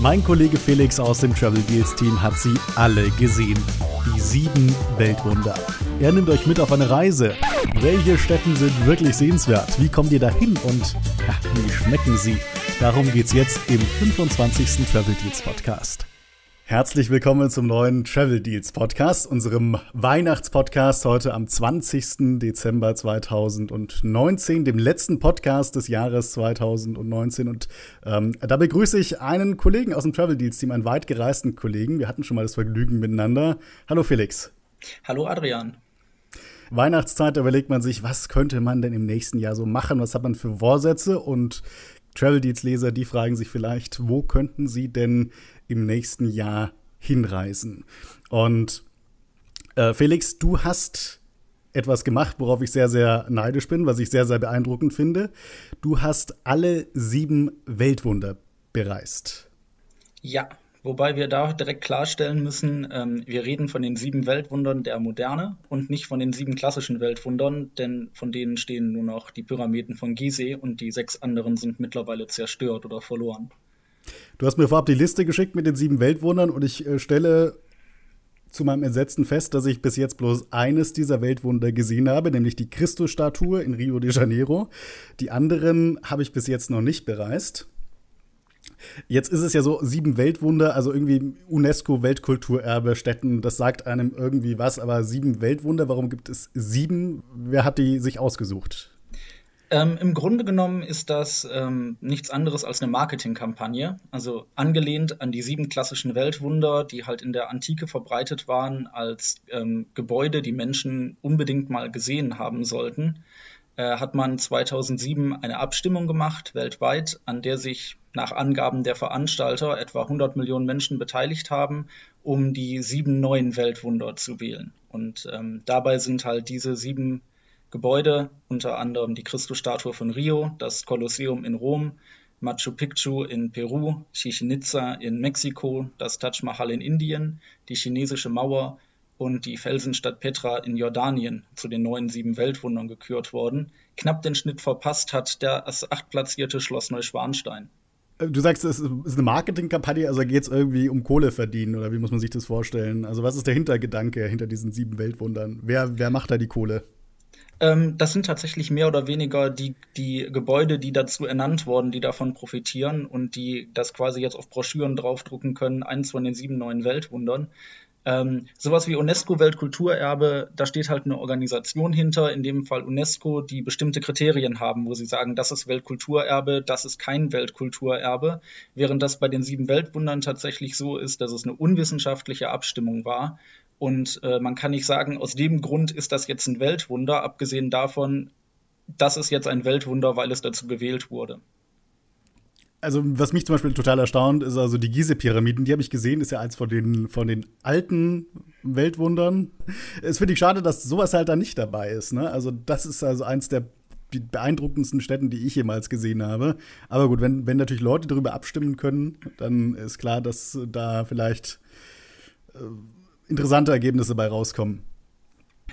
Mein Kollege Felix aus dem Travel Deals Team hat sie alle gesehen. Die sieben Weltwunder. Er nimmt euch mit auf eine Reise. Welche Städte sind wirklich sehenswert? Wie kommt ihr dahin und ja, wie schmecken sie? Darum geht's jetzt im 25. Travel Deals Podcast. Herzlich willkommen zum neuen Travel Deals Podcast, unserem Weihnachtspodcast heute am 20. Dezember 2019, dem letzten Podcast des Jahres 2019. Und ähm, da begrüße ich einen Kollegen aus dem Travel Deals Team, einen weit gereisten Kollegen. Wir hatten schon mal das Vergnügen miteinander. Hallo Felix. Hallo Adrian. Weihnachtszeit, da überlegt man sich, was könnte man denn im nächsten Jahr so machen? Was hat man für Vorsätze? Und Travel Deals Leser, die fragen sich vielleicht, wo könnten sie denn im nächsten Jahr hinreisen. Und äh, Felix, du hast etwas gemacht, worauf ich sehr, sehr neidisch bin, was ich sehr, sehr beeindruckend finde. Du hast alle sieben Weltwunder bereist. Ja, wobei wir da direkt klarstellen müssen, ähm, wir reden von den sieben Weltwundern der Moderne und nicht von den sieben klassischen Weltwundern, denn von denen stehen nur noch die Pyramiden von Gizeh und die sechs anderen sind mittlerweile zerstört oder verloren. Du hast mir vorab die Liste geschickt mit den sieben Weltwundern und ich äh, stelle zu meinem Entsetzen fest, dass ich bis jetzt bloß eines dieser Weltwunder gesehen habe, nämlich die Christusstatue in Rio de Janeiro. Die anderen habe ich bis jetzt noch nicht bereist. Jetzt ist es ja so, sieben Weltwunder, also irgendwie UNESCO-Weltkulturerbe Städten, das sagt einem irgendwie was, aber sieben Weltwunder, warum gibt es sieben? Wer hat die sich ausgesucht? Ähm, Im Grunde genommen ist das ähm, nichts anderes als eine Marketingkampagne, also angelehnt an die sieben klassischen Weltwunder, die halt in der Antike verbreitet waren als ähm, Gebäude, die Menschen unbedingt mal gesehen haben sollten, hat man 2007 eine Abstimmung gemacht weltweit, an der sich nach Angaben der Veranstalter etwa 100 Millionen Menschen beteiligt haben, um die sieben neuen Weltwunder zu wählen. Und ähm, dabei sind halt diese sieben Gebäude, unter anderem die Christusstatue von Rio, das Kolosseum in Rom, Machu Picchu in Peru, Chichen Itza in Mexiko, das Taj Mahal in Indien, die chinesische Mauer und die Felsenstadt Petra in Jordanien zu den neuen sieben Weltwundern gekürt worden. Knapp den Schnitt verpasst hat das achtplatzierte Schloss Neuschwanstein. Äh, du sagst, es ist eine Marketingkampagne, also geht es irgendwie um Kohle verdienen oder wie muss man sich das vorstellen? Also was ist der Hintergedanke hinter diesen sieben Weltwundern? Wer, wer macht da die Kohle? Ähm, das sind tatsächlich mehr oder weniger die, die Gebäude, die dazu ernannt wurden, die davon profitieren und die das quasi jetzt auf Broschüren draufdrucken können, eins von den sieben neuen Weltwundern. Ähm, sowas wie UNESCO-Weltkulturerbe, da steht halt eine Organisation hinter, in dem Fall UNESCO, die bestimmte Kriterien haben, wo sie sagen, das ist Weltkulturerbe, das ist kein Weltkulturerbe, während das bei den sieben Weltwundern tatsächlich so ist, dass es eine unwissenschaftliche Abstimmung war und äh, man kann nicht sagen, aus dem Grund ist das jetzt ein Weltwunder, abgesehen davon, das ist jetzt ein Weltwunder, weil es dazu gewählt wurde. Also, was mich zum Beispiel total erstaunt, ist also die Gizeh-Pyramiden. Die habe ich gesehen, ist ja eins von den, von den alten Weltwundern. Es finde ich schade, dass sowas halt da nicht dabei ist. Ne? Also, das ist also eins der beeindruckendsten Städten, die ich jemals gesehen habe. Aber gut, wenn, wenn natürlich Leute darüber abstimmen können, dann ist klar, dass da vielleicht äh, interessante Ergebnisse bei rauskommen.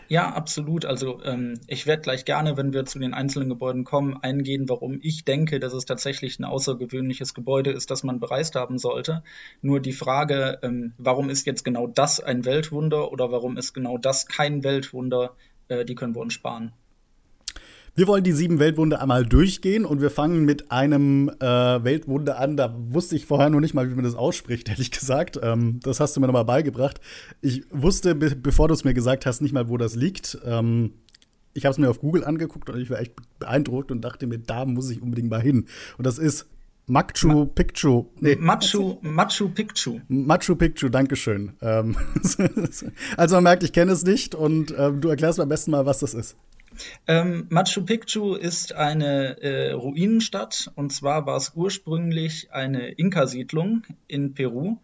Ja, absolut. Also ähm, ich werde gleich gerne, wenn wir zu den einzelnen Gebäuden kommen, eingehen, warum ich denke, dass es tatsächlich ein außergewöhnliches Gebäude ist, das man bereist haben sollte. Nur die Frage, ähm, warum ist jetzt genau das ein Weltwunder oder warum ist genau das kein Weltwunder, äh, die können wir uns sparen. Wir wollen die sieben Weltwunder einmal durchgehen und wir fangen mit einem äh, Weltwunder an. Da wusste ich vorher noch nicht mal, wie man das ausspricht, ehrlich gesagt. Ähm, das hast du mir nochmal beigebracht. Ich wusste, be bevor du es mir gesagt hast, nicht mal, wo das liegt. Ähm, ich habe es mir auf Google angeguckt und ich war echt beeindruckt und dachte mir, da muss ich unbedingt mal hin. Und das ist Machu Picchu. Nee. Machu, Machu Picchu. Machu Picchu, Dankeschön. Ähm, also man merkt, ich kenne es nicht und ähm, du erklärst mir am besten mal, was das ist. Ähm, Machu Picchu ist eine äh, Ruinenstadt und zwar war es ursprünglich eine Inka-Siedlung in Peru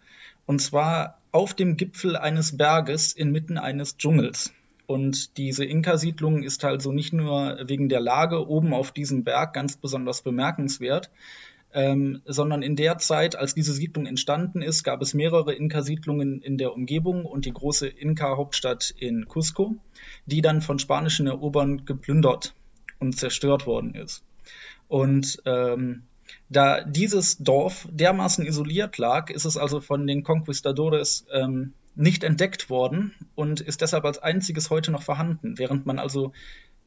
und zwar auf dem Gipfel eines Berges inmitten eines Dschungels. Und diese Inka-Siedlung ist also nicht nur wegen der Lage oben auf diesem Berg ganz besonders bemerkenswert, ähm, sondern in der Zeit, als diese Siedlung entstanden ist, gab es mehrere Inka-Siedlungen in der Umgebung und die große Inka-Hauptstadt in Cusco, die dann von spanischen Erobern geplündert und zerstört worden ist. Und ähm, Da dieses Dorf dermaßen isoliert lag, ist es also von den Conquistadores ähm, nicht entdeckt worden und ist deshalb als einziges heute noch vorhanden, während man also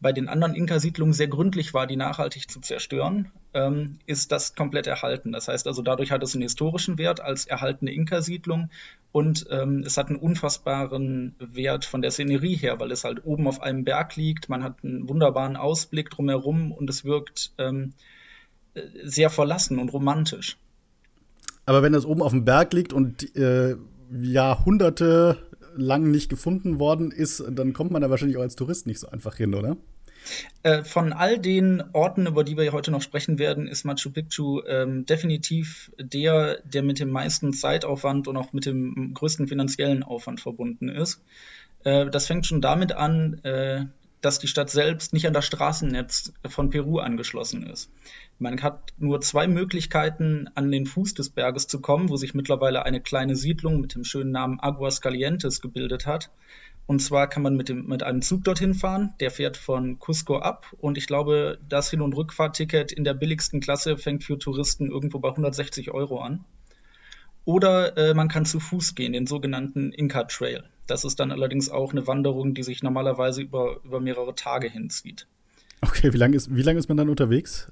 bei den anderen Inka-Siedlungen sehr gründlich war, die nachhaltig zu zerstören, ähm, ist das komplett erhalten. Das heißt also, dadurch hat es einen historischen Wert als erhaltene Inka-Siedlung und ähm, es hat einen unfassbaren Wert von der Szenerie her, weil es halt oben auf einem Berg liegt, man hat einen wunderbaren Ausblick drumherum und es wirkt ähm, sehr verlassen und romantisch. Aber wenn das oben auf dem Berg liegt und äh, Jahrhunderte lang nicht gefunden worden ist, dann kommt man da wahrscheinlich auch als Tourist nicht so einfach hin, oder? Äh, von all den Orten, über die wir heute noch sprechen werden, ist Machu Picchu ähm, definitiv der, der mit dem meisten Zeitaufwand und auch mit dem größten finanziellen Aufwand verbunden ist. Äh, das fängt schon damit an, äh, dass die Stadt selbst nicht an das Straßennetz von Peru angeschlossen ist. Man hat nur zwei Möglichkeiten, an den Fuß des Berges zu kommen, wo sich mittlerweile eine kleine Siedlung mit dem schönen Namen Aguas Calientes gebildet hat. Und zwar kann man mit, dem, mit einem Zug dorthin fahren, der fährt von Cusco ab und ich glaube, das Hin- und Rückfahrticket in der billigsten Klasse fängt für Touristen irgendwo bei 160 Euro an. Oder äh, man kann zu Fuß gehen, den sogenannten Inca Trail. Das ist dann allerdings auch eine Wanderung, die sich normalerweise über, über mehrere Tage hinzieht. Okay, wie lange ist, wie lang ist man dann unterwegs?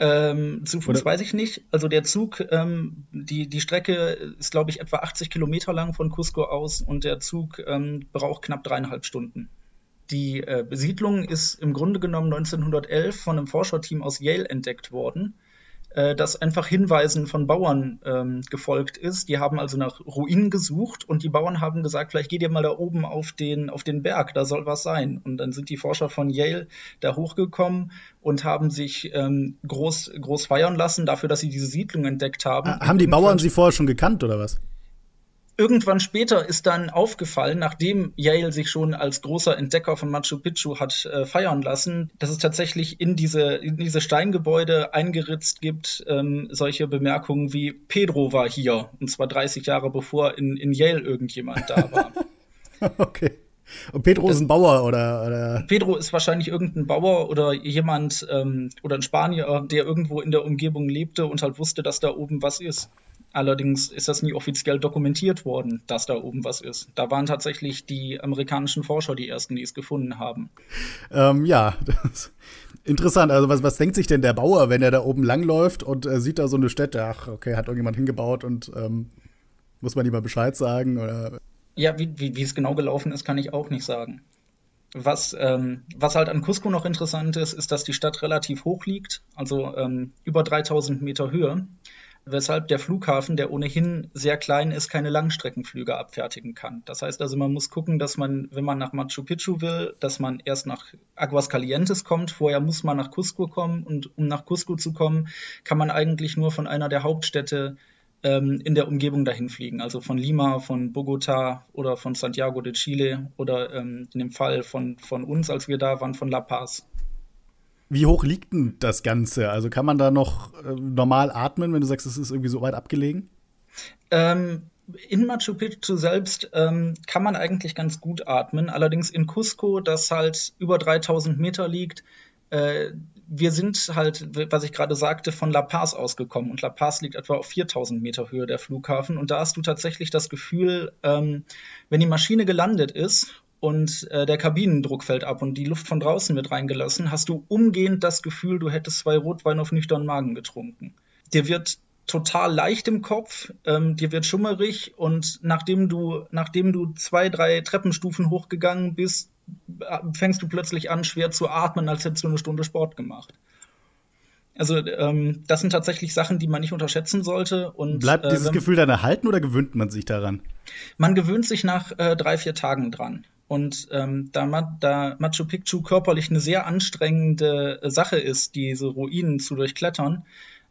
Ähm, zu Fuß Oder? weiß ich nicht. Also der Zug, ähm, die, die Strecke ist, glaube ich, etwa 80 Kilometer lang von Cusco aus und der Zug ähm, braucht knapp dreieinhalb Stunden. Die äh, Besiedlung ist im Grunde genommen 1911 von einem Forscherteam aus Yale entdeckt worden äh, das einfach Hinweisen von Bauern ähm, gefolgt ist. Die haben also nach Ruinen gesucht und die Bauern haben gesagt, vielleicht geht ihr mal da oben auf den, auf den Berg, da soll was sein. Und dann sind die Forscher von Yale da hochgekommen und haben sich ähm, groß, groß feiern lassen dafür, dass sie diese Siedlung entdeckt haben. Ah, haben die Bauern sie vorher schon gekannt oder was? Irgendwann später ist dann aufgefallen, nachdem Yale sich schon als großer Entdecker von Machu Picchu hat äh, feiern lassen, dass es tatsächlich in diese, in diese Steingebäude eingeritzt gibt, ähm, solche Bemerkungen wie Pedro war hier, und zwar 30 Jahre bevor in, in Yale irgendjemand da war. okay. Und Pedro das, ist ein Bauer oder, oder, Pedro ist wahrscheinlich irgendein Bauer oder jemand ähm, oder ein Spanier, der irgendwo in der Umgebung lebte und halt wusste, dass da oben was ist. Allerdings ist das nie offiziell dokumentiert worden, dass da oben was ist. Da waren tatsächlich die amerikanischen Forscher die ersten, die es gefunden haben. Ähm, ja, interessant. Also was, was denkt sich denn der Bauer, wenn er da oben langläuft und äh, sieht da so eine Stätte? Ach, okay, hat irgendjemand hingebaut und ähm, muss man ihm mal Bescheid sagen? Oder? Ja, wie, wie, wie es genau gelaufen ist, kann ich auch nicht sagen. Was, ähm, was halt an Cusco noch interessant ist, ist, dass die Stadt relativ hoch liegt, also ähm, über 3000 Meter Höhe weshalb der Flughafen, der ohnehin sehr klein ist, keine Langstreckenflüge abfertigen kann. Das heißt also, man muss gucken, dass man, wenn man nach Machu Picchu will, dass man erst nach Aguascalientes kommt. Vorher muss man nach Cusco kommen und um nach Cusco zu kommen, kann man eigentlich nur von einer der Hauptstädte ähm, in der Umgebung dahin fliegen. Also von Lima, von Bogota oder von Santiago de Chile oder ähm, in dem Fall von, von uns, als wir da waren, von La Paz. Wie hoch liegt denn das Ganze? Also kann man da noch äh, normal atmen, wenn du sagst, es ist irgendwie so weit abgelegen? Ähm, in Machu Picchu selbst ähm, kann man eigentlich ganz gut atmen. Allerdings in Cusco, das halt über 3000 Meter liegt, äh, wir sind halt, was ich gerade sagte, von La Paz ausgekommen. Und La Paz liegt etwa auf 4000 Meter Höhe der Flughafen. Und da hast du tatsächlich das Gefühl, ähm, wenn die Maschine gelandet ist und äh, der Kabinendruck fällt ab und die Luft von draußen wird reingelassen, hast du umgehend das Gefühl, du hättest zwei Rotwein auf nüchternen Magen getrunken. Dir wird total leicht im Kopf, ähm, dir wird schummerig und nachdem du, nachdem du zwei, drei Treppenstufen hochgegangen bist, äh, fängst du plötzlich an, schwer zu atmen, als hättest du eine Stunde Sport gemacht. Also ähm, das sind tatsächlich Sachen, die man nicht unterschätzen sollte. Und, Bleibt äh, dieses Gefühl dann erhalten oder gewöhnt man sich daran? Man gewöhnt sich nach äh, drei, vier Tagen dran. Und ähm, da, da Machu Picchu körperlich eine sehr anstrengende Sache ist, diese Ruinen zu durchklettern,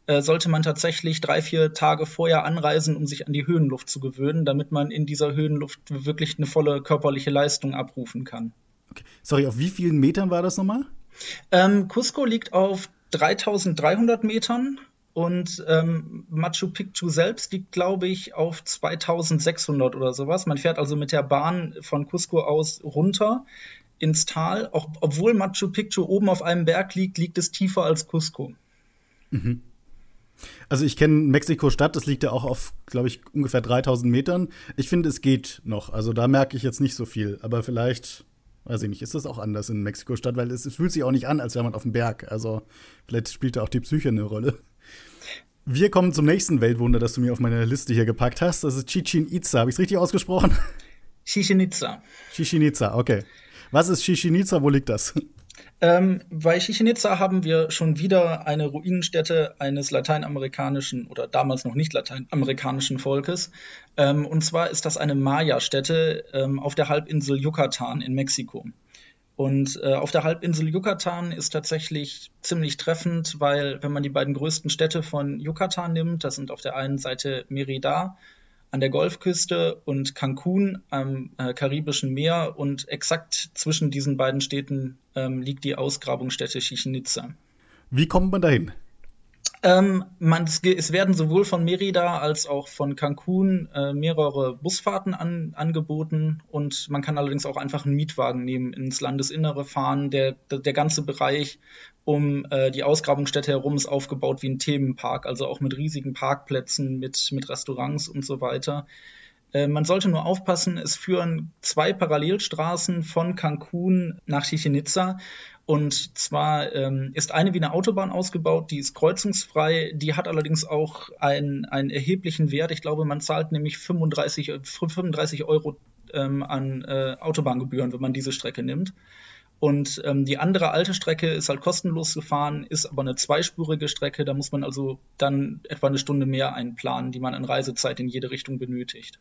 äh, sollte man tatsächlich drei, vier Tage vorher anreisen, um sich an die Höhenluft zu gewöhnen, damit man in dieser Höhenluft wirklich eine volle körperliche Leistung abrufen kann. Okay. Sorry, auf wie vielen Metern war das nochmal? Ähm, Cusco liegt auf 3300 Metern und ähm, Machu Picchu selbst liegt, glaube ich, auf 2600 oder sowas. Man fährt also mit der Bahn von Cusco aus runter ins Tal. Auch, obwohl Machu Picchu oben auf einem Berg liegt, liegt es tiefer als Cusco. Mhm. Also ich kenne Mexiko-Stadt, das liegt ja auch auf, glaube ich, ungefähr 3000 Metern. Ich finde, es geht noch. Also da merke ich jetzt nicht so viel. Aber vielleicht, weiß ich nicht, ist das auch anders in Mexiko-Stadt, weil es, es, fühlt sich auch nicht an, als wäre man auf dem Berg. Also vielleicht spielt da auch die Psyche eine Rolle. Wir kommen zum nächsten Weltwunder, das du mir auf meine Liste hier gepackt hast. Das ist Chichen Itza. Habe ich es richtig ausgesprochen? Chichen Itza. Chichen Itza, okay. Was ist Chichen Itza? Wo liegt das? Ähm, bei Chichen Itza haben wir schon wieder eine Ruinenstätte eines lateinamerikanischen oder damals noch nicht lateinamerikanischen Volkes. Ähm, und zwar ist das eine Maya-Stätte ähm, auf der Halbinsel Yucatan in Mexiko. Und äh, auf der Halbinsel Yucatan ist tatsächlich ziemlich treffend, weil wenn man die beiden größten Städte von Yucatan nimmt, das sind auf der einen Seite Merida an der Golfküste und Cancun am äh, Karibischen Meer und exakt zwischen diesen beiden Städten ähm, liegt die Ausgrabungsstätte Chichen Itza. Wie kommt man dahin? Ähm, man, es werden sowohl von Merida als auch von Cancun äh, mehrere Busfahrten an, angeboten und man kann allerdings auch einfach einen Mietwagen nehmen, ins Landesinnere fahren. Der, der, der ganze Bereich um äh, die Ausgrabungsstätte herum ist aufgebaut wie ein Themenpark, also auch mit riesigen Parkplätzen, mit, mit Restaurants und so weiter. Äh, man sollte nur aufpassen, es führen zwei Parallelstraßen von Cancun nach Chichen Itza und zwar ähm, ist eine wie eine Autobahn ausgebaut, die ist kreuzungsfrei, die hat allerdings auch einen, einen erheblichen Wert. Ich glaube, man zahlt nämlich 35, 35 Euro ähm, an äh, Autobahngebühren, wenn man diese Strecke nimmt. Und ähm, die andere alte Strecke ist halt kostenlos gefahren, ist aber eine zweispurige Strecke. Da muss man also dann etwa eine Stunde mehr einplanen, die man an Reisezeit in jede Richtung benötigt.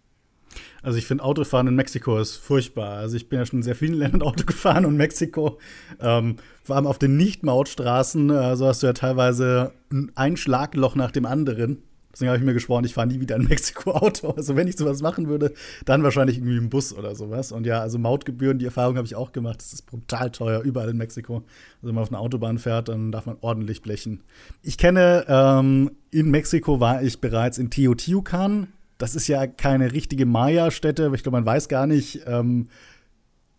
Also ich finde Autofahren in Mexiko ist furchtbar. Also ich bin ja schon in sehr vielen Ländern Auto gefahren und Mexiko, ähm, vor allem auf den Nicht-Mautstraßen, äh, so hast du ja teilweise ein Schlagloch nach dem anderen. Deswegen habe ich mir geschworen, ich fahre nie wieder in Mexiko Auto. Also wenn ich sowas machen würde, dann wahrscheinlich irgendwie im Bus oder sowas. Und ja, also Mautgebühren, die Erfahrung habe ich auch gemacht. Das ist brutal teuer, überall in Mexiko. Also wenn man auf einer Autobahn fährt, dann darf man ordentlich blechen. Ich kenne, ähm, in Mexiko war ich bereits in Teotihuacan das ist ja keine richtige Maya-Stätte. Ich glaube, man weiß gar nicht, ähm,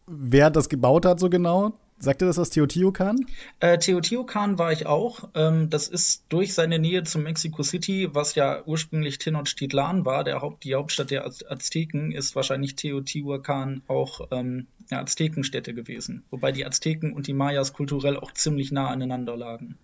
wer das gebaut hat so genau. Sagt ihr das aus Teotihuacan? Äh, Teotihuacan war ich auch. Ähm, das ist durch seine Nähe zu Mexico City, was ja ursprünglich Tenochtitlan war, der Haupt, die Hauptstadt der Az Azteken, ist wahrscheinlich Teotihuacan auch ähm, eine Aztekenstätte gewesen. Wobei die Azteken und die Mayas kulturell auch ziemlich nah aneinander lagen.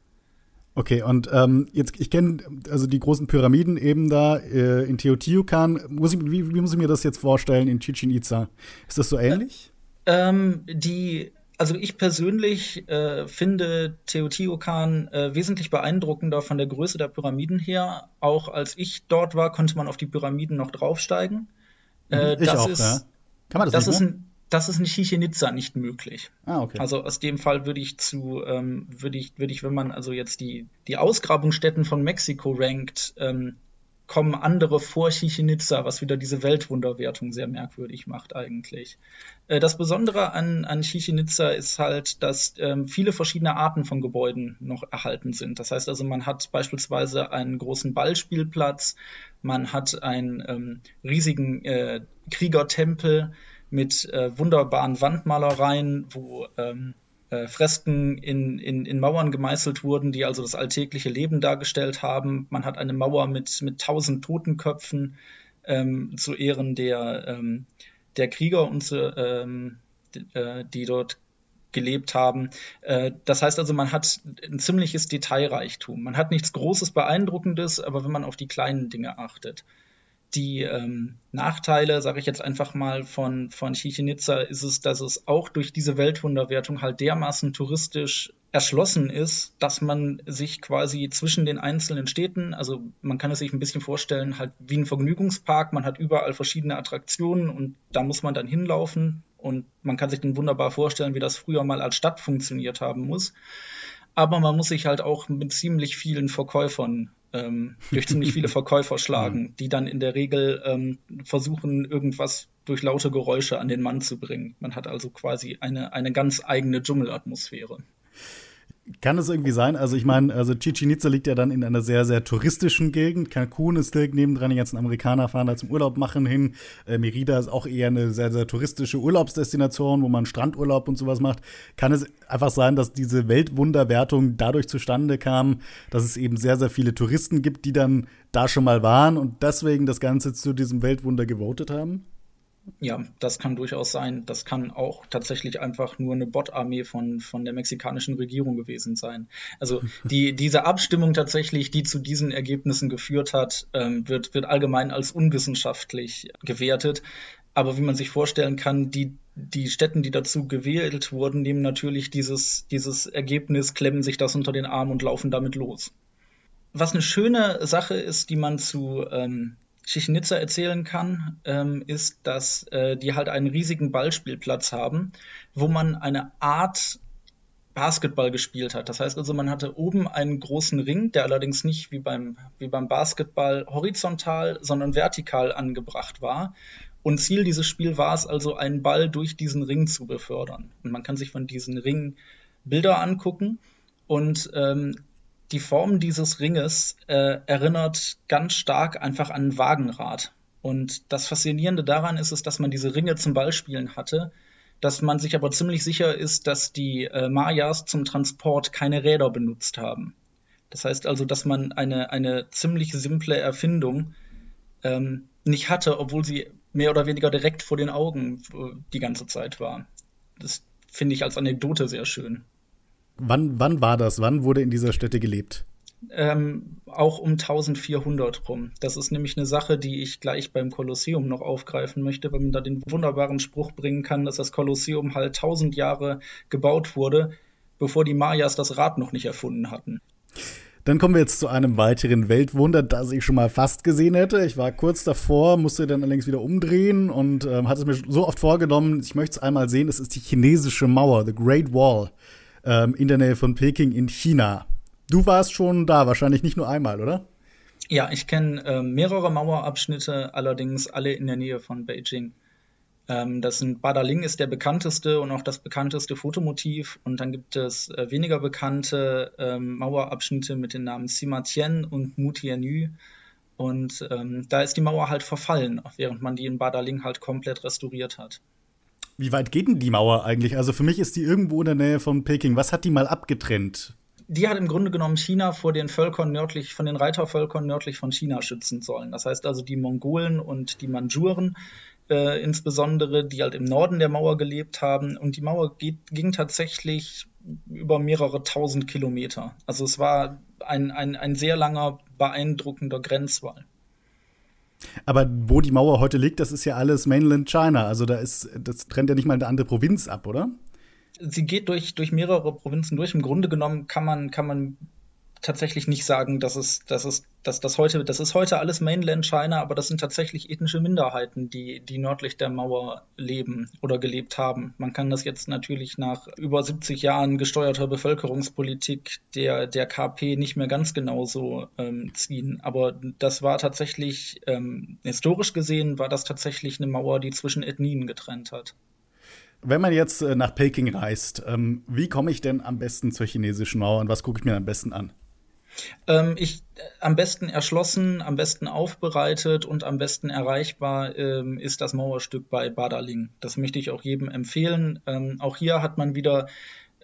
Okay, und ähm, jetzt, ich kenne also die großen Pyramiden eben da äh, in Teotihuacan. Muss ich, wie, wie, muss ich mir das jetzt vorstellen in Chichen Itza? Ist das so ähnlich? Äh, ähm, die, also ich persönlich äh, finde Teotihuacan äh, wesentlich beeindruckender von der Größe der Pyramiden her. Auch als ich dort war, konnte man auf die Pyramiden noch draufsteigen. Äh, ich auch, ist, ja. Kann man das, das nicht, ist ein, das ist in Chichen Itza nicht möglich. Ah, okay. Also aus dem Fall würde ich zu, ähm, würde ich, würde ich, wenn man also jetzt die, die Ausgrabungsstätten von Mexiko rankt, ähm, kommen andere vor Chichen Itza, was wieder diese Weltwunderwertung sehr merkwürdig macht eigentlich. Äh, das Besondere an, an Chichen Itza ist halt, dass ähm, viele verschiedene Arten von Gebäuden noch erhalten sind. Das heißt also, man hat beispielsweise einen großen Ballspielplatz, man hat einen ähm, riesigen äh, Kriegertempel, mit äh, wunderbaren Wandmalereien, wo ähm, äh, Fresken in, in, in Mauern gemeißelt wurden, die also das alltägliche Leben dargestellt haben. Man hat eine Mauer mit, mit tausend Totenköpfen ähm, zu Ehren der, ähm, der Krieger und zu, ähm, äh, die dort gelebt haben. Äh, das heißt also, man hat ein ziemliches Detailreichtum. Man hat nichts Großes, Beeindruckendes, aber wenn man auf die kleinen Dinge achtet die ähm, Nachteile, sage ich jetzt einfach mal, von, von Chichen Itza ist es, dass es auch durch diese Weltwunderwertung halt dermaßen touristisch erschlossen ist, dass man sich quasi zwischen den einzelnen Städten, also man kann es sich ein bisschen vorstellen, halt wie ein Vergnügungspark, man hat überall verschiedene Attraktionen und da muss man dann hinlaufen und man kann sich dann wunderbar vorstellen, wie das früher mal als Stadt funktioniert haben muss. Aber man muss sich halt auch mit ziemlich vielen Verkäufern ähm, durch ziemlich viele Verkäufer schlagen, die dann in der Regel ähm, versuchen, irgendwas durch laute Geräusche an den Mann zu bringen. Man hat also quasi eine, eine ganz eigene Dschungelatmosphäre. Kann es irgendwie sein? Also ich meine, also Chichen Itza liegt ja dann in einer sehr, sehr touristischen Gegend. Cancun ist direkt nebendran, die ganzen Amerikaner fahren da zum Urlaub machen hin. Äh, Merida ist auch eher eine sehr, sehr touristische Urlaubsdestination, wo man Strandurlaub und sowas macht. Kann es einfach sein, dass diese Weltwunderwertung dadurch zustande kam, dass es eben sehr, sehr viele Touristen gibt, die dann da schon mal waren und deswegen das Ganze zu diesem Weltwunder gewotet haben? Ja, das kann durchaus sein. Das kann auch tatsächlich einfach nur eine Bot-Armee von, von der mexikanischen Regierung gewesen sein. Also die, diese Abstimmung tatsächlich, die zu diesen Ergebnissen geführt hat, ähm, wird, wird allgemein als unwissenschaftlich gewertet. Aber wie man sich vorstellen kann, die, die Städten, die dazu gewählt wurden, nehmen natürlich dieses, dieses Ergebnis, klemmen sich das unter den Arm und laufen damit los. Was eine schöne Sache ist, die man zu ähm, Chichen Itza erzählen kann, ähm, ist, dass äh, die halt einen riesigen Ballspielplatz haben, wo man eine Art Basketball gespielt hat. Das heißt also, man hatte oben einen großen Ring, der allerdings nicht wie beim, wie beim Basketball horizontal, sondern vertikal angebracht war. Und Ziel dieses Spiels war es also, einen Ball durch diesen Ring zu befördern. Und man kann sich von diesen Ringen Bilder angucken. Und ähm, die Form dieses Ringes äh, erinnert ganz stark einfach an ein Wagenrad. Und das Faszinierende daran ist es, dass man diese Ringe zum Ballspielen hatte, dass man sich aber ziemlich sicher ist, dass die äh, Mayas zum Transport keine Räder benutzt haben. Das heißt also, dass man eine, eine ziemlich simple Erfindung ähm, nicht hatte, obwohl sie mehr oder weniger direkt vor den Augen äh, die ganze Zeit war. Das finde ich als Anekdote sehr schön. Wann, wann war das? Wann wurde in dieser Stätte gelebt? Ähm, auch um 1400 rum. Das ist nämlich eine Sache, die ich gleich beim Kolosseum noch aufgreifen möchte, weil man da den wunderbaren Spruch bringen kann, dass das Kolosseum halt 1000 Jahre gebaut wurde, bevor die Mayas das Rad noch nicht erfunden hatten. Dann kommen wir jetzt zu einem weiteren Weltwunder, das ich schon mal fast gesehen hätte. Ich war kurz davor, musste dann allerdings wieder umdrehen und ähm, hatte es mir so oft vorgenommen, ich möchte es einmal sehen. Das ist die chinesische Mauer, The Great Wall ähm, in der Nähe von Peking in China. Du warst schon da, wahrscheinlich nicht nur einmal, oder? Ja, ich kenne äh, mehrere Mauerabschnitte, allerdings alle in der Nähe von Beijing. Ähm, das sind Badaling ist der bekannteste und auch das bekannteste Fotomotiv. Und dann gibt es äh, weniger bekannte ähm, Mauerabschnitte mit den Namen Sima Tian und Mutianyu. Und ähm, da ist die Mauer halt verfallen, während man die in Badaling halt komplett restauriert hat. Wie weit geht denn die Mauer eigentlich? Also für mich ist die irgendwo in der Nähe von Peking. Was hat die mal abgetrennt? Die hat im Grunde genommen China vor den Völkern nördlich, von den Reitervölkern nördlich von China schützen sollen. Das heißt also die Mongolen und die Mandschuren äh, insbesondere, die halt im Norden der Mauer gelebt haben. Und die Mauer geht, ging tatsächlich über mehrere tausend Kilometer. Also es war ein, ein, ein sehr langer, beeindruckender Grenzwall. Aber wo die Mauer heute liegt, das ist ja alles Mainland China. Also da ist, das trennt ja nicht mal eine andere Provinz ab, oder? Sie geht durch, durch mehrere Provinzen durch. Im Grunde genommen kann man, kann man tatsächlich nicht sagen, dass es, dass es, dass das heute, das ist heute alles Mainland China, aber das sind tatsächlich ethnische Minderheiten, die, die nördlich der Mauer leben oder gelebt haben. Man kann das jetzt natürlich nach über 70 Jahren gesteuerter Bevölkerungspolitik der, der KP nicht mehr ganz genauso ähm, ziehen. Aber das war tatsächlich, ähm, historisch gesehen, war das tatsächlich eine Mauer, die zwischen Ethnien getrennt hat. Wenn man jetzt äh, nach Peking reist, ähm, wie komme ich denn am besten zur chinesischen Mauer und was gucke ich mir am besten an? Ähm, ich äh, am besten erschlossen, am besten aufbereitet und am besten erreichbar ähm, ist das Mauerstück bei Badaling. Das möchte ich auch jedem empfehlen. Ähm, auch hier hat man wieder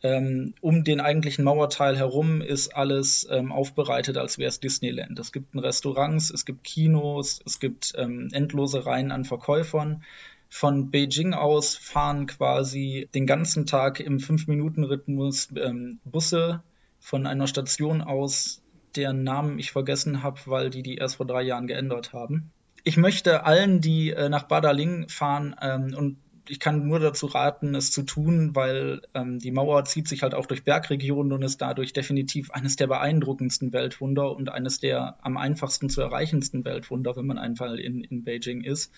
ähm, um den eigentlichen Mauerteil herum ist alles ähm, aufbereitet, als wäre es Disneyland. Es gibt Restaurants, es gibt Kinos, es gibt ähm, endlose Reihen an Verkäufern. Von Beijing aus fahren quasi den ganzen Tag im 5-Minuten-Rhythmus ähm, Busse von einer Station aus, deren Namen ich vergessen habe, weil die die erst vor drei Jahren geändert haben. Ich möchte allen, die äh, nach Badaling fahren ähm, und ich kann nur dazu raten, es zu tun, weil ähm, die Mauer zieht sich halt auch durch Bergregionen und ist dadurch definitiv eines der beeindruckendsten Weltwunder und eines der am einfachsten zu erreichendsten Weltwunder, wenn man einfach in, in Beijing ist.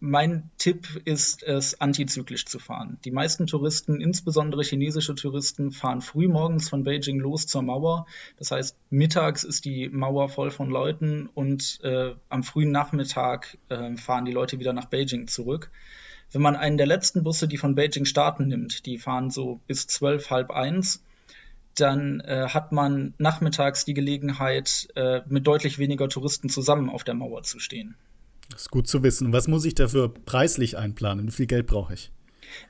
Mein Tipp ist es, antizyklisch zu fahren. Die meisten Touristen, insbesondere chinesische Touristen, fahren früh morgens von Beijing los zur Mauer. Das heißt, mittags ist die Mauer voll von Leuten und äh, am frühen Nachmittag äh, fahren die Leute wieder nach Beijing zurück. Wenn man einen der letzten Busse, die von Beijing starten, nimmt, die fahren so bis zwölf, halb eins, dann äh, hat man nachmittags die Gelegenheit, äh, mit deutlich weniger Touristen zusammen auf der Mauer zu stehen. Das ist gut zu wissen. Was muss ich dafür preislich einplanen? Wie viel Geld brauche ich?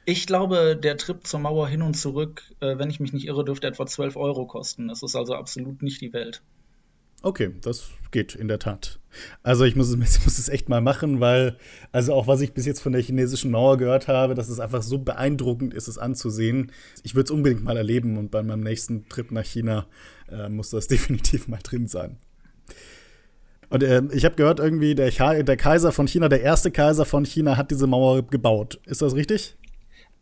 Ich glaube, der Trip zur Mauer hin und zurück, äh, wenn ich mich nicht irre, dürfte etwa 12 Euro kosten. Das ist also absolut nicht die Welt. Okay, das geht in der Tat. Also ich muss, es, ich muss es echt mal machen, weil, also auch was ich bis jetzt von der chinesischen Mauer gehört habe, dass es einfach so beeindruckend ist, es anzusehen. Ich würde es unbedingt mal erleben und bei meinem nächsten Trip nach China äh, muss das definitiv mal drin sein. Und äh, ich habe gehört, irgendwie der, der Kaiser von China, der erste Kaiser von China, hat diese Mauer gebaut. Ist das richtig?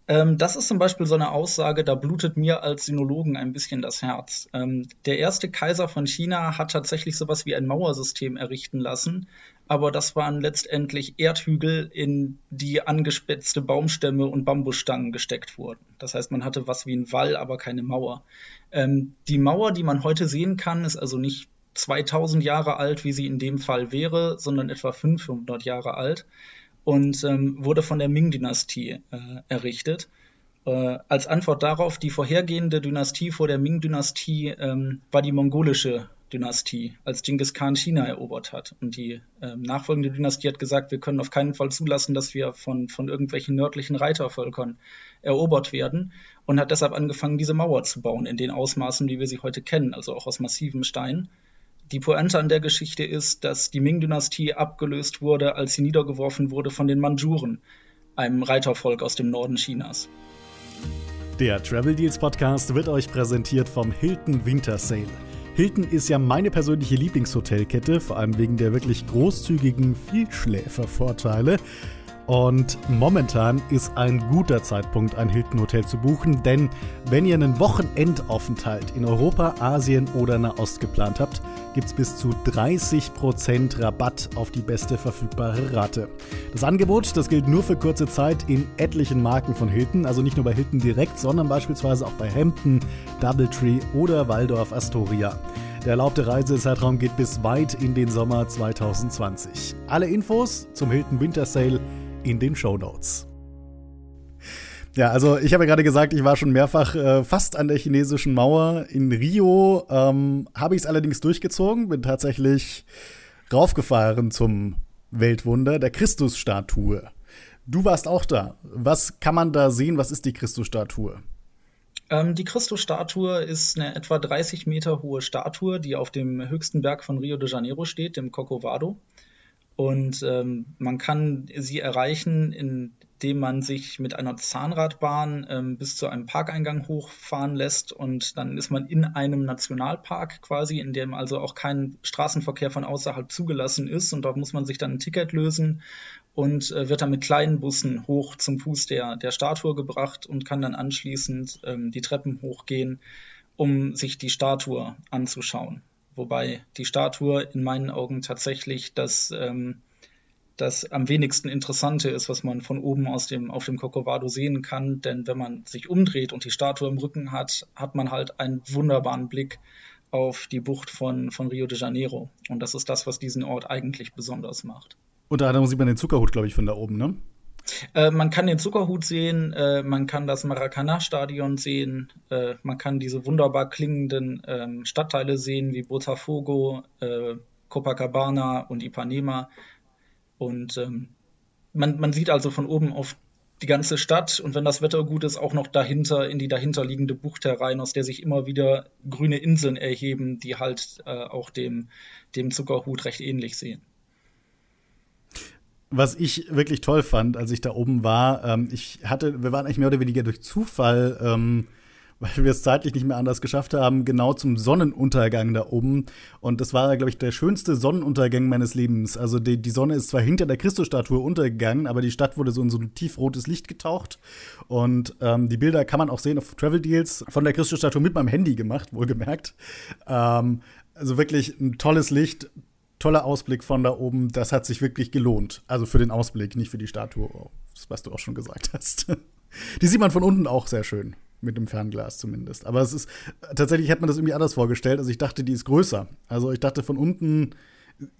Ähm, das ist zum Beispiel so eine Aussage, da blutet mir als Sinologen ein bisschen das Herz. Ähm, der erste Kaiser von China hat tatsächlich sowas wie ein Mauersystem errichten lassen, aber das waren letztendlich Erdhügel, in die angespitzte Baumstämme und Bambusstangen gesteckt wurden. Das heißt, man hatte was wie ein Wall, aber keine Mauer. Ähm, die Mauer, die man heute sehen kann, ist also nicht 2000 Jahre alt, wie sie in dem Fall wäre, sondern etwa 500 Jahre alt und ähm, wurde von der Ming-Dynastie äh, errichtet. Äh, als Antwort darauf, die vorhergehende Dynastie vor der Ming-Dynastie ähm, war die mongolische Dynastie, als Genghis Khan China erobert hat. Und die äh, nachfolgende Dynastie hat gesagt, wir können auf keinen Fall zulassen, dass wir von, von irgendwelchen nördlichen Reitervölkern erobert werden und hat deshalb angefangen, diese Mauer zu bauen in den Ausmaßen, wie wir sie heute kennen, also auch aus massivem Stein. Die Pointe an der Geschichte ist, dass die Ming-Dynastie abgelöst wurde, als sie niedergeworfen wurde von den Mandschuren, einem Reitervolk aus dem Norden Chinas. Der Travel Deals Podcast wird euch präsentiert vom Hilton Winter Sale. Hilton ist ja meine persönliche Lieblingshotelkette, vor allem wegen der wirklich großzügigen Vielschläfervorteile. Und momentan ist ein guter Zeitpunkt, ein Hilton Hotel zu buchen, denn wenn ihr einen Wochenendaufenthalt in Europa, Asien oder Nahost geplant habt, gibt es bis zu 30% Rabatt auf die beste verfügbare Rate. Das Angebot, das gilt nur für kurze Zeit in etlichen Marken von Hilton, also nicht nur bei Hilton direkt, sondern beispielsweise auch bei Hampton, Doubletree oder Waldorf Astoria. Der erlaubte Reisezeitraum geht bis weit in den Sommer 2020. Alle Infos zum Hilton Winter Sale in den Show Notes. Ja, also ich habe ja gerade gesagt, ich war schon mehrfach äh, fast an der chinesischen Mauer. In Rio ähm, habe ich es allerdings durchgezogen, bin tatsächlich raufgefahren zum Weltwunder der Christusstatue. Du warst auch da. Was kann man da sehen? Was ist die Christusstatue? Ähm, die Christusstatue ist eine etwa 30 Meter hohe Statue, die auf dem höchsten Berg von Rio de Janeiro steht, dem Corcovado. Und ähm, man kann sie erreichen, indem man sich mit einer Zahnradbahn ähm, bis zu einem Parkeingang hochfahren lässt. Und dann ist man in einem Nationalpark quasi, in dem also auch kein Straßenverkehr von außerhalb zugelassen ist. Und dort muss man sich dann ein Ticket lösen und äh, wird dann mit kleinen Bussen hoch zum Fuß der, der Statue gebracht und kann dann anschließend ähm, die Treppen hochgehen, um sich die Statue anzuschauen wobei die Statue in meinen Augen tatsächlich das, ähm, das am wenigsten Interessante ist, was man von oben aus dem, auf dem Corcovado sehen kann. Denn wenn man sich umdreht und die Statue im Rücken hat, hat man halt einen wunderbaren Blick auf die Bucht von, von Rio de Janeiro. Und das ist das, was diesen Ort eigentlich besonders macht. Unter anderem sieht man den Zuckerhut, glaube ich, von da oben, ne? Äh, man kann den Zuckerhut sehen, äh, man kann das Maracanã-Stadion sehen, äh, man kann diese wunderbar klingenden ähm, Stadtteile sehen wie Botafogo, äh, Copacabana und Ipanema. Und ähm, man, man sieht also von oben auf die ganze Stadt und wenn das Wetter gut ist, auch noch dahinter in die dahinterliegende Bucht herein, aus der sich immer wieder grüne Inseln erheben, die halt äh, auch dem, dem Zuckerhut recht ähnlich sehen was ich wirklich toll fand, als ich da oben war, ähm, ich hatte, wir waren eigentlich mehr oder weniger durch Zufall, ähm, weil wir es zeitlich nicht mehr anders geschafft haben, genau zum Sonnenuntergang da oben. Und das war, glaube ich, der schönste Sonnenuntergang meines Lebens. Also die, die Sonne ist zwar hinter der Christusstatue untergegangen, aber die Stadt wurde so in so ein tiefrotes Licht getaucht. Und ähm, die Bilder kann man auch sehen auf Travel Deals von der Christusstatue mit meinem Handy gemacht, wohlgemerkt. Ähm, also wirklich ein tolles Licht, toller Ausblick von da oben. Das hat sich wirklich gelohnt. Also für den Ausblick, nicht für die Statue, was du auch schon gesagt hast. Die sieht man von unten auch sehr schön. Mit dem Fernglas zumindest. Aber es ist tatsächlich hat man das irgendwie anders vorgestellt. Also ich dachte, die ist größer. Also ich dachte, von unten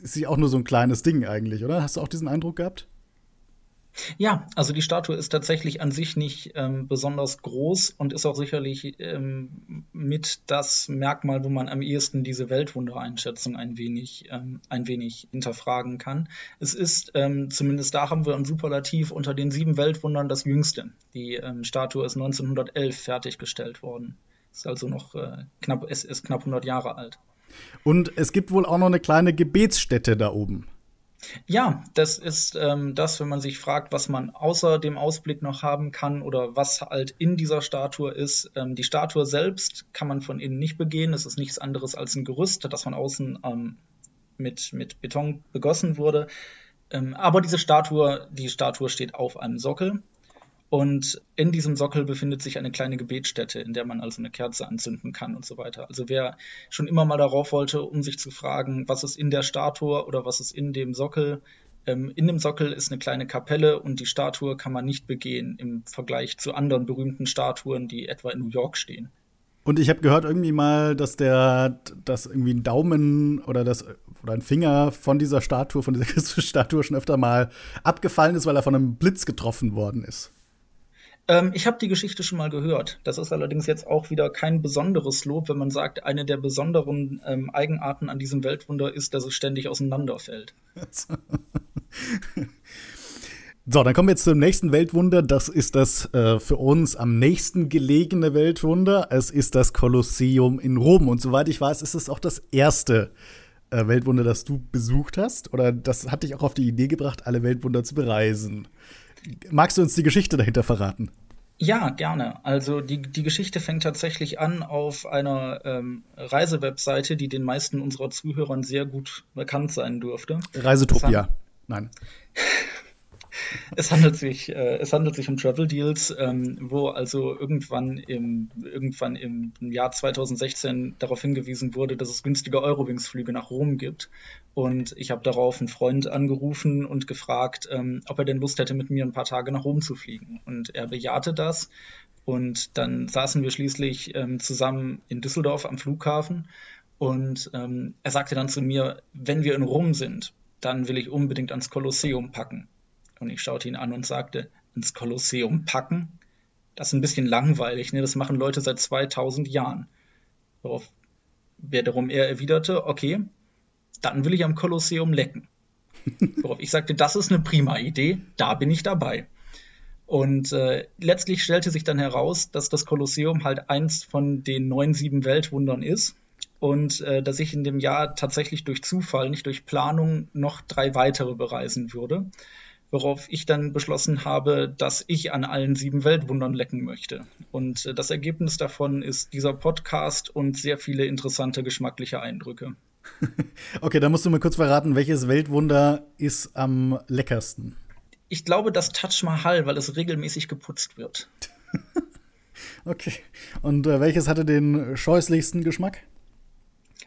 ist sie auch nur so ein kleines Ding eigentlich, oder? Hast du auch diesen Eindruck gehabt? Ja, also die Statue ist tatsächlich an sich nicht ähm, besonders groß und ist auch sicherlich ähm, mit das Merkmal, wo man am ehesten diese Weltwundereinschätzung ein wenig, ähm, ein wenig hinterfragen kann. Es ist, ähm, zumindest da haben wir ein Superlativ unter den sieben Weltwundern das jüngste. Die ähm, Statue ist 1911 fertiggestellt worden. Ist also noch äh, knapp, es ist knapp 100 Jahre alt. Und es gibt wohl auch noch eine kleine Gebetsstätte da oben. Ja, das ist ähm, das, wenn man sich fragt, was man außer dem Ausblick noch haben kann oder was halt in dieser Statue ist. Ähm, die Statue selbst kann man von innen nicht begehen. Es ist nichts anderes als ein Gerüst, das von außen ähm, mit, mit Beton begossen wurde. Ähm, aber diese Statue, die Statue steht auf einem Sockel und in diesem Sockel befindet sich eine kleine Gebetsstätte, in der man also eine Kerze anzünden kann und so weiter. Also wer schon immer mal darauf wollte, um sich zu fragen, was ist in der Statue oder was ist in dem Sockel, ähm, in dem Sockel ist eine kleine Kapelle und die Statue kann man nicht begehen im Vergleich zu anderen berühmten Statuen, die etwa in New York stehen. Und ich habe gehört irgendwie mal, dass der, dass irgendwie ein Daumen oder das oder ein Finger von dieser Statue, von dieser Christusstatue schon öfter mal abgefallen ist, weil er von einem Blitz getroffen worden ist. Ähm, ich habe die Geschichte schon mal gehört. Das ist allerdings jetzt auch wieder kein besonderes Lob, wenn man sagt, eine der besonderen ähm, Eigenarten an diesem Weltwunder ist, dass es ständig auseinanderfällt. So, dann kommen wir jetzt zum nächsten Weltwunder. Das ist das äh, für uns am nächsten gelegene Weltwunder. Es ist das Kolosseum in Rom. Und soweit ich weiß, ist es auch das erste äh, Weltwunder, das du besucht hast. Oder das hat dich auch auf die Idee gebracht, alle Weltwunder zu bereisen. Magst du uns die Geschichte dahinter verraten? Ja, gerne. Also die, die Geschichte fängt tatsächlich an auf einer ähm, Reisewebseite, die den meisten unserer Zuhörern sehr gut bekannt sein dürfte. Reisetopia. Nein. Es handelt sich, äh, es handelt sich um Travel Deals, ähm, wo also irgendwann im, irgendwann im Jahr 2016 darauf hingewiesen wurde, dass es günstige Eurowings-Flüge nach Rom gibt. Und ich habe darauf einen Freund angerufen und gefragt, ähm, ob er denn Lust hätte, mit mir ein paar Tage nach Rom zu fliegen. Und er bejahte das. Und dann saßen wir schließlich ähm, zusammen in Düsseldorf am Flughafen. Und ähm, er sagte dann zu mir, wenn wir in Rom sind, dann will ich unbedingt ans Kolosseum packen. Und ich schaute ihn an und sagte, ins Kolosseum packen? Das ist ein bisschen langweilig, ne? Das machen Leute seit 2000 Jahren. Worauf wiederum er erwiderte, okay, dann will ich am Kolosseum lecken. Worauf ich sagte, das ist eine prima Idee, da bin ich dabei. Und äh, letztlich stellte sich dann heraus, dass das Kolosseum halt eins von den neun, sieben Weltwundern ist und äh, dass ich in dem Jahr tatsächlich durch Zufall, nicht durch Planung, noch drei weitere bereisen würde worauf ich dann beschlossen habe, dass ich an allen sieben Weltwundern lecken möchte. Und äh, das Ergebnis davon ist dieser Podcast und sehr viele interessante geschmackliche Eindrücke. Okay, dann musst du mir kurz verraten, welches Weltwunder ist am leckersten? Ich glaube, das Taj Mahal, weil es regelmäßig geputzt wird. okay. Und äh, welches hatte den scheußlichsten Geschmack?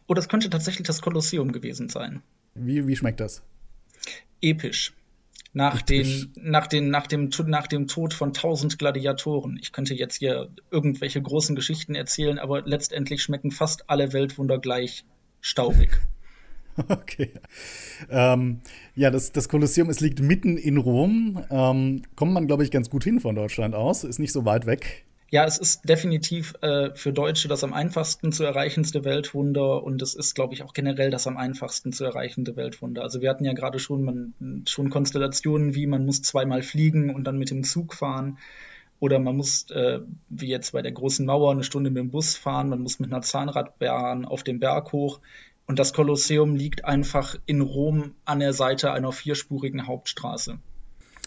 Oh, das könnte tatsächlich das Kolosseum gewesen sein. Wie, wie schmeckt das? Episch. Nach, den, nach, den, nach, dem, nach dem Tod von tausend Gladiatoren. Ich könnte jetzt hier irgendwelche großen Geschichten erzählen, aber letztendlich schmecken fast alle Weltwunder gleich staubig. Okay. Ähm, ja, das, das Kolosseum, es liegt mitten in Rom. Ähm, kommt man, glaube ich, ganz gut hin von Deutschland aus. Ist nicht so weit weg. Ja, es ist definitiv äh, für Deutsche das am einfachsten zu erreichendste Weltwunder und es ist, glaube ich, auch generell das am einfachsten zu erreichende Weltwunder. Also wir hatten ja gerade schon, man, schon Konstellationen wie, man muss zweimal fliegen und dann mit dem Zug fahren. Oder man muss, äh, wie jetzt bei der großen Mauer, eine Stunde mit dem Bus fahren, man muss mit einer Zahnradbahn auf den Berg hoch. Und das Kolosseum liegt einfach in Rom an der Seite einer vierspurigen Hauptstraße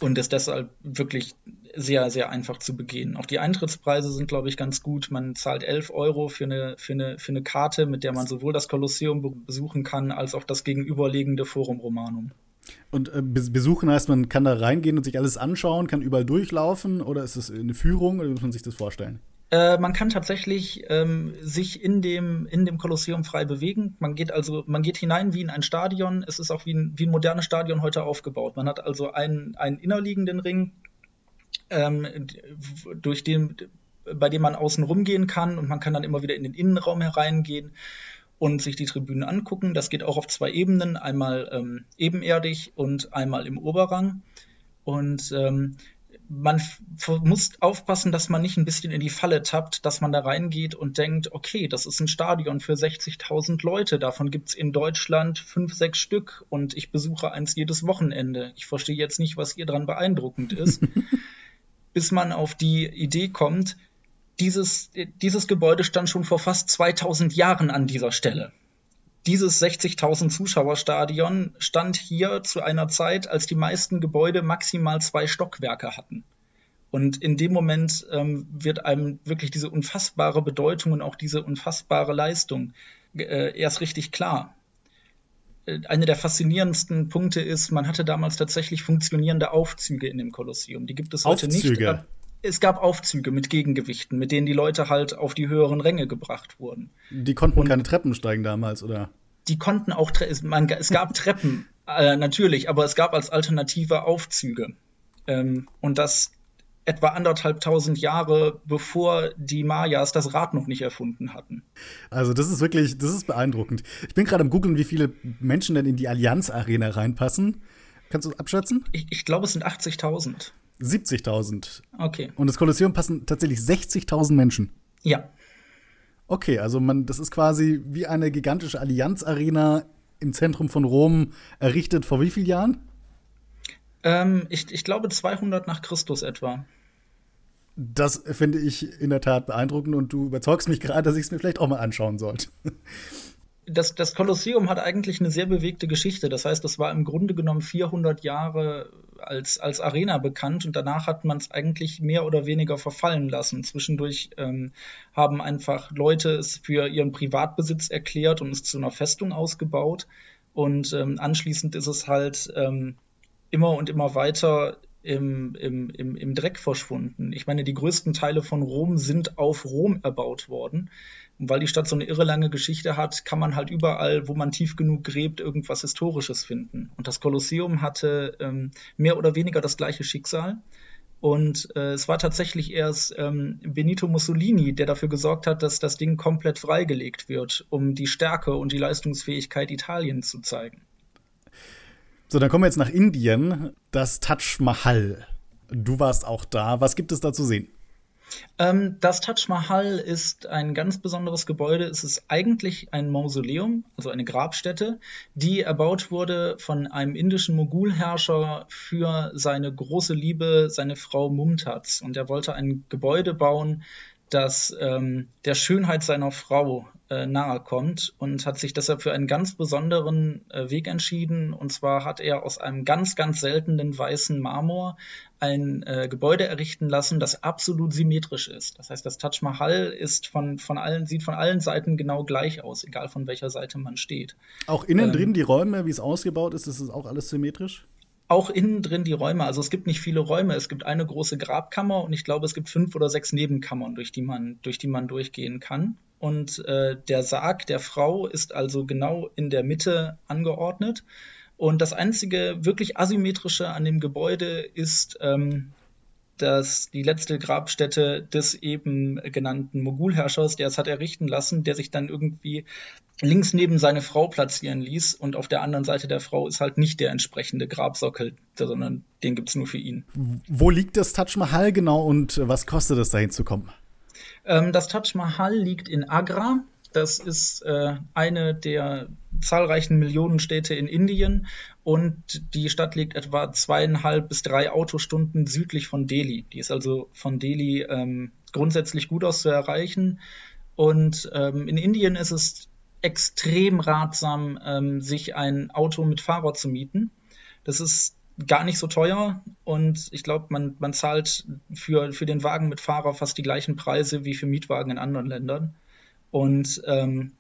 und ist deshalb wirklich sehr, sehr einfach zu begehen. Auch die Eintrittspreise sind, glaube ich, ganz gut. Man zahlt 11 Euro für eine, für, eine, für eine Karte, mit der man sowohl das Kolosseum besuchen kann, als auch das gegenüberliegende Forum Romanum. Und äh, besuchen heißt, man kann da reingehen und sich alles anschauen, kann überall durchlaufen oder ist es eine Führung oder muss man sich das vorstellen? Äh, man kann tatsächlich ähm, sich in dem, in dem Kolosseum frei bewegen. Man geht also, man geht hinein wie in ein Stadion. Es ist auch wie ein, wie ein modernes Stadion heute aufgebaut. Man hat also einen, einen innerliegenden Ring, ähm, durch den, bei dem man außen rumgehen kann und man kann dann immer wieder in den Innenraum hereingehen und sich die Tribünen angucken. Das geht auch auf zwei Ebenen, einmal ähm, ebenerdig und einmal im Oberrang. Und ähm, man muss aufpassen, dass man nicht ein bisschen in die Falle tappt, dass man da reingeht und denkt, okay, das ist ein Stadion für 60.000 Leute, davon gibt's in Deutschland fünf, sechs Stück und ich besuche eins jedes Wochenende. Ich verstehe jetzt nicht, was ihr dran beeindruckend ist. Bis man auf die Idee kommt, dieses, dieses Gebäude stand schon vor fast 2000 Jahren an dieser Stelle dieses 60.000 Zuschauerstadion stand hier zu einer Zeit, als die meisten Gebäude maximal zwei Stockwerke hatten. Und in dem Moment ähm, wird einem wirklich diese unfassbare Bedeutung und auch diese unfassbare Leistung äh, erst richtig klar. Äh, eine der faszinierendsten Punkte ist, man hatte damals tatsächlich funktionierende Aufzüge in dem Kolosseum. Die gibt es heute Aufzüge. nicht. Es gab Aufzüge mit Gegengewichten, mit denen die Leute halt auf die höheren Ränge gebracht wurden. Die konnten und keine Treppen steigen damals, oder? die konnten auch, man, es gab Treppen, äh, natürlich, aber es gab als Alternative Aufzüge. Ähm, und das etwa anderthalbtausend Jahre bevor die Mayas das Rad noch nicht erfunden hatten. Also das ist wirklich, das ist beeindruckend. Ich bin gerade am googeln, wie viele Menschen denn in die Allianz Arena reinpassen. Kannst du abschätzen? Ich, ich glaube, es sind 80.000. 70.000. Okay. Und das Kolosseum passen tatsächlich 60.000 Menschen. Ja. Okay, also man, das ist quasi wie eine gigantische Allianz-Arena im Zentrum von Rom errichtet vor wie vielen Jahren? Ähm, ich, ich glaube 200 nach Christus etwa. Das finde ich in der Tat beeindruckend und du überzeugst mich gerade, dass ich es mir vielleicht auch mal anschauen sollte. Das, das Kolosseum hat eigentlich eine sehr bewegte Geschichte. Das heißt, das war im Grunde genommen 400 Jahre als, als Arena bekannt und danach hat man es eigentlich mehr oder weniger verfallen lassen. Zwischendurch ähm, haben einfach Leute es für ihren Privatbesitz erklärt und es zu einer Festung ausgebaut. Und ähm, anschließend ist es halt ähm, immer und immer weiter im, im, im, im Dreck verschwunden. Ich meine, die größten Teile von Rom sind auf Rom erbaut worden. Und weil die Stadt so eine irre lange Geschichte hat, kann man halt überall, wo man tief genug gräbt, irgendwas Historisches finden. Und das Kolosseum hatte ähm, mehr oder weniger das gleiche Schicksal. Und äh, es war tatsächlich erst ähm, Benito Mussolini, der dafür gesorgt hat, dass das Ding komplett freigelegt wird, um die Stärke und die Leistungsfähigkeit Italiens zu zeigen. So, dann kommen wir jetzt nach Indien. Das Taj Mahal. Du warst auch da. Was gibt es da zu sehen? Ähm, das Taj Mahal ist ein ganz besonderes Gebäude. Es ist eigentlich ein Mausoleum, also eine Grabstätte, die erbaut wurde von einem indischen Mogulherrscher für seine große Liebe, seine Frau Mumtaz. Und er wollte ein Gebäude bauen, das ähm, der Schönheit seiner Frau äh, nahe kommt und hat sich deshalb für einen ganz besonderen äh, Weg entschieden. Und zwar hat er aus einem ganz, ganz seltenen weißen Marmor ein äh, Gebäude errichten lassen, das absolut symmetrisch ist. Das heißt, das Taj Mahal ist von, von allen, sieht von allen Seiten genau gleich aus, egal von welcher Seite man steht. Auch innen ähm, drin die Räume, wie es ausgebaut ist, ist es auch alles symmetrisch? Auch innen drin die Räume. Also es gibt nicht viele Räume. Es gibt eine große Grabkammer und ich glaube, es gibt fünf oder sechs Nebenkammern, durch die man, durch die man durchgehen kann. Und äh, der Sarg der Frau ist also genau in der Mitte angeordnet. Und das einzige wirklich asymmetrische an dem Gebäude ist ähm, dass die letzte Grabstätte des eben genannten Mogulherrschers, der es hat errichten lassen, der sich dann irgendwie links neben seine Frau platzieren ließ und auf der anderen Seite der Frau ist halt nicht der entsprechende Grabsockel, sondern den gibt es nur für ihn. Wo liegt das Taj Mahal genau und was kostet es, dahin zu kommen? Ähm, das Taj Mahal liegt in Agra. Das ist äh, eine der zahlreichen Millionenstädte in Indien und die Stadt liegt etwa zweieinhalb bis drei Autostunden südlich von Delhi. Die ist also von Delhi ähm, grundsätzlich gut aus zu erreichen. Und ähm, in Indien ist es extrem ratsam, ähm, sich ein Auto mit Fahrer zu mieten. Das ist gar nicht so teuer und ich glaube, man, man zahlt für, für den Wagen mit Fahrer fast die gleichen Preise wie für Mietwagen in anderen Ländern. Und ähm,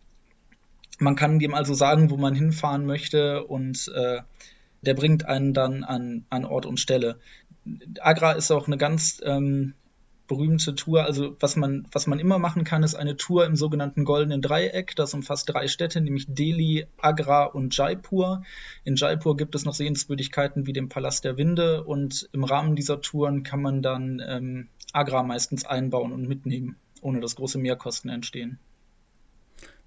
man kann dem also sagen, wo man hinfahren möchte und äh, der bringt einen dann an, an Ort und Stelle. Agra ist auch eine ganz ähm, berühmte Tour. Also was man, was man immer machen kann, ist eine Tour im sogenannten Goldenen Dreieck. Das umfasst drei Städte, nämlich Delhi, Agra und Jaipur. In Jaipur gibt es noch Sehenswürdigkeiten wie den Palast der Winde und im Rahmen dieser Touren kann man dann ähm, Agra meistens einbauen und mitnehmen, ohne dass große Mehrkosten entstehen.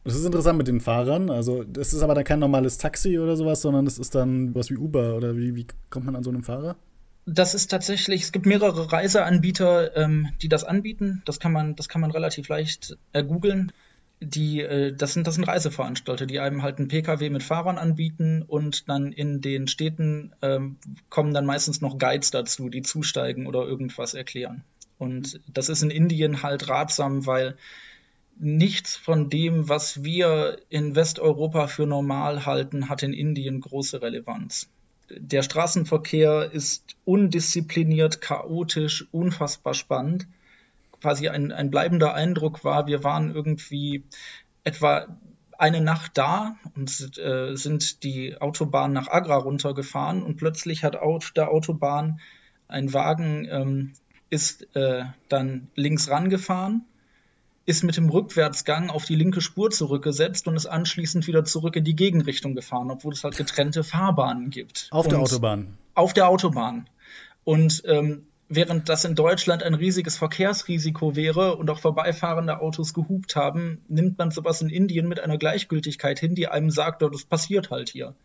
Das ist interessant mit den Fahrern. Also, das ist aber dann kein normales Taxi oder sowas, sondern es ist dann was wie Uber oder wie, wie kommt man an so einem Fahrer? Das ist tatsächlich, es gibt mehrere Reiseanbieter, ähm, die das anbieten. Das kann man, das kann man relativ leicht äh, googeln. Die, äh, das, sind, das sind Reiseveranstalter, die einem halt einen Pkw mit Fahrern anbieten und dann in den Städten ähm, kommen dann meistens noch Guides dazu, die zusteigen oder irgendwas erklären. Und das ist in Indien halt ratsam, weil nichts von dem, was wir in Westeuropa für normal halten, hat in Indien große Relevanz. Der Straßenverkehr ist undiszipliniert, chaotisch, unfassbar spannend. Quasi ein, ein bleibender Eindruck war, wir waren irgendwie etwa eine Nacht da und äh, sind die Autobahn nach Agra runtergefahren und plötzlich hat auf der Autobahn ein Wagen ähm, ist äh, dann links rangefahren ist mit dem Rückwärtsgang auf die linke Spur zurückgesetzt und ist anschließend wieder zurück in die Gegenrichtung gefahren, obwohl es halt getrennte Fahrbahnen gibt. Auf und der Autobahn. Auf der Autobahn. Und ähm, während das in Deutschland ein riesiges Verkehrsrisiko wäre und auch vorbeifahrende Autos gehupt haben, nimmt man sowas in Indien mit einer Gleichgültigkeit hin, die einem sagt, das passiert halt hier.